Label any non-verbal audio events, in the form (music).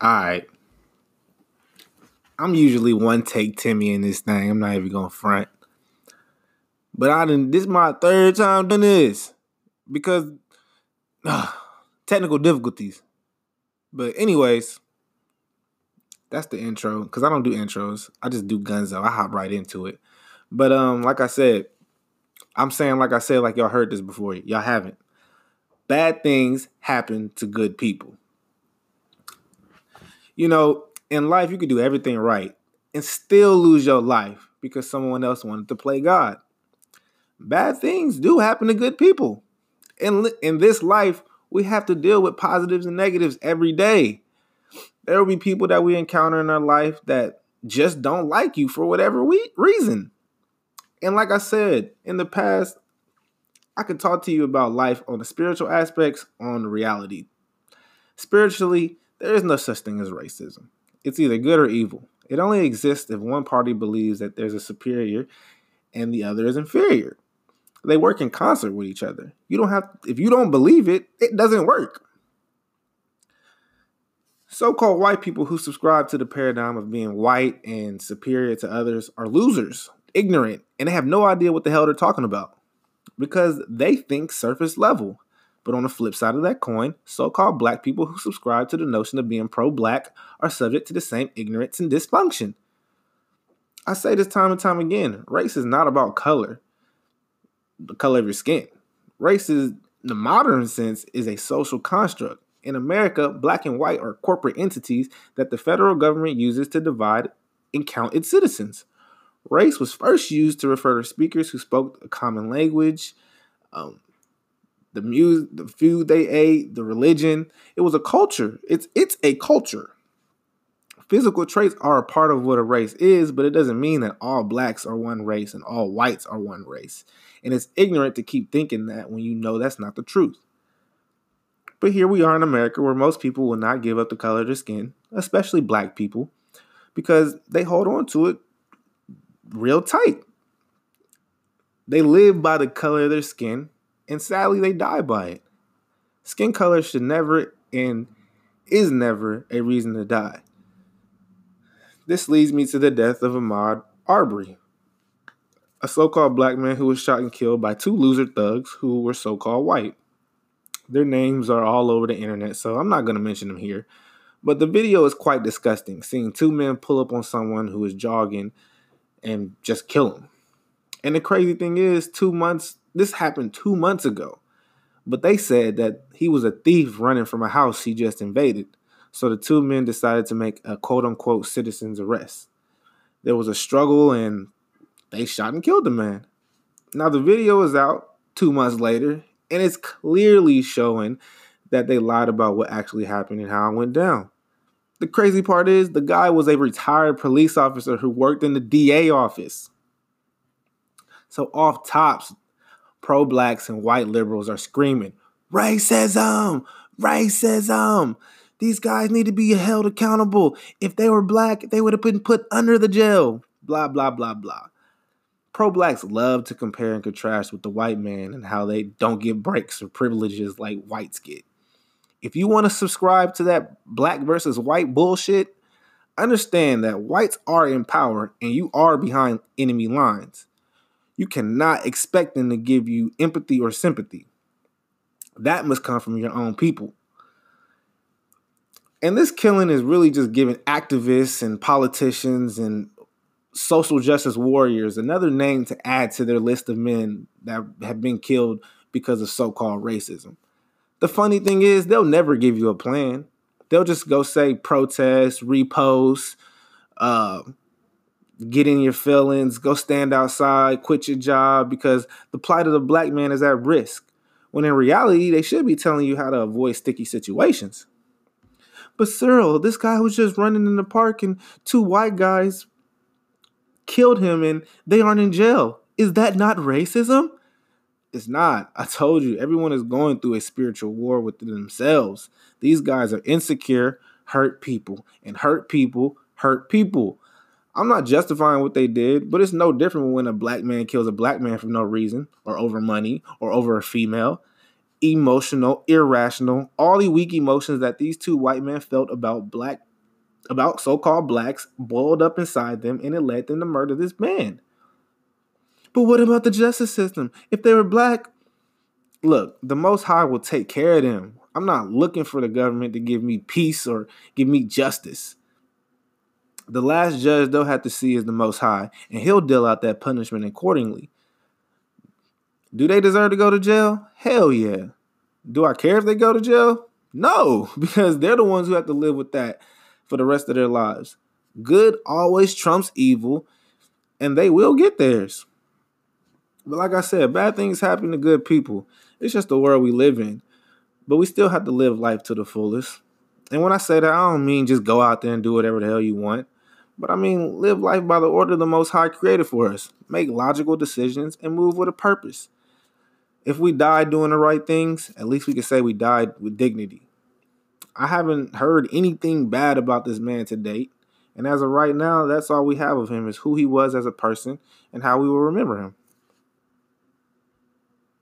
All right. I'm usually one take Timmy in this thing. I'm not even gonna front. But I didn't this is my third time doing this. Because uh, (sighs) technical difficulties. But anyways, that's the intro. Cause I don't do intros. I just do guns gunzo. I hop right into it. But um, like I said, I'm saying like I said, like y'all heard this before. Y'all haven't. Bad things happen to good people. You know, in life, you could do everything right and still lose your life because someone else wanted to play God. Bad things do happen to good people. In, in this life, we have to deal with positives and negatives every day. There will be people that we encounter in our life that just don't like you for whatever we, reason. And like I said in the past, I could talk to you about life on the spiritual aspects, on reality. Spiritually, there is no such thing as racism. It's either good or evil. It only exists if one party believes that there's a superior and the other is inferior. They work in concert with each other. You don't have if you don't believe it, it doesn't work. So-called white people who subscribe to the paradigm of being white and superior to others are losers, ignorant, and they have no idea what the hell they're talking about because they think surface level. But on the flip side of that coin, so called black people who subscribe to the notion of being pro black are subject to the same ignorance and dysfunction. I say this time and time again race is not about color, the color of your skin. Race is, in the modern sense, is a social construct. In America, black and white are corporate entities that the federal government uses to divide and count its citizens. Race was first used to refer to speakers who spoke a common language, um, the music, the food they ate, the religion. It was a culture. It's it's a culture. Physical traits are a part of what a race is, but it doesn't mean that all blacks are one race and all whites are one race. And it's ignorant to keep thinking that when you know that's not the truth. But here we are in America where most people will not give up the color of their skin, especially black people, because they hold on to it real tight. They live by the color of their skin and sadly they die by it. Skin color should never and is never a reason to die. This leads me to the death of Ahmaud Arbery, a so called black man who was shot and killed by two loser thugs who were so called white. Their names are all over the internet, so I'm not going to mention them here. But the video is quite disgusting, seeing two men pull up on someone who is jogging and just kill him. And the crazy thing is, two months this happened two months ago. But they said that he was a thief running from a house he just invaded. So the two men decided to make a quote unquote citizen's arrest. There was a struggle and they shot and killed the man. Now the video is out two months later and it's clearly showing that they lied about what actually happened and how it went down. The crazy part is the guy was a retired police officer who worked in the DA office. So off tops, pro blacks and white liberals are screaming, racism, racism. These guys need to be held accountable. If they were black, they would have been put under the jail. Blah, blah, blah, blah. Pro blacks love to compare and contrast with the white man and how they don't get breaks or privileges like whites get. If you want to subscribe to that black versus white bullshit, understand that whites are in power and you are behind enemy lines you cannot expect them to give you empathy or sympathy. That must come from your own people. And this killing is really just giving activists and politicians and social justice warriors another name to add to their list of men that have been killed because of so called racism. The funny thing is, they'll never give you a plan. They'll just go say protest, repost, uh, get in your feelings, go stand outside, quit your job because the plight of the black man is at risk. When in reality, they should be telling you how to avoid sticky situations. But Cyril, this guy was just running in the park and two white guys killed him and they aren't in jail. Is that not racism? It's not. I told you, everyone is going through a spiritual war within themselves. These guys are insecure, hurt people, and hurt people hurt people. I'm not justifying what they did, but it's no different when a black man kills a black man for no reason, or over money, or over a female. Emotional, irrational, all the weak emotions that these two white men felt about black about so called blacks boiled up inside them and it led them to murder this man. But what about the justice system? If they were black, look, the Most High will take care of them. I'm not looking for the government to give me peace or give me justice. The last judge they'll have to see is the Most High, and He'll deal out that punishment accordingly. Do they deserve to go to jail? Hell yeah. Do I care if they go to jail? No, (laughs) because they're the ones who have to live with that for the rest of their lives. Good always trumps evil, and they will get theirs. But like I said, bad things happen to good people. It's just the world we live in. But we still have to live life to the fullest. And when I say that, I don't mean just go out there and do whatever the hell you want. But I mean, live life by the order the Most High created for us. Make logical decisions and move with a purpose. If we died doing the right things, at least we can say we died with dignity. I haven't heard anything bad about this man to date. And as of right now, that's all we have of him is who he was as a person and how we will remember him.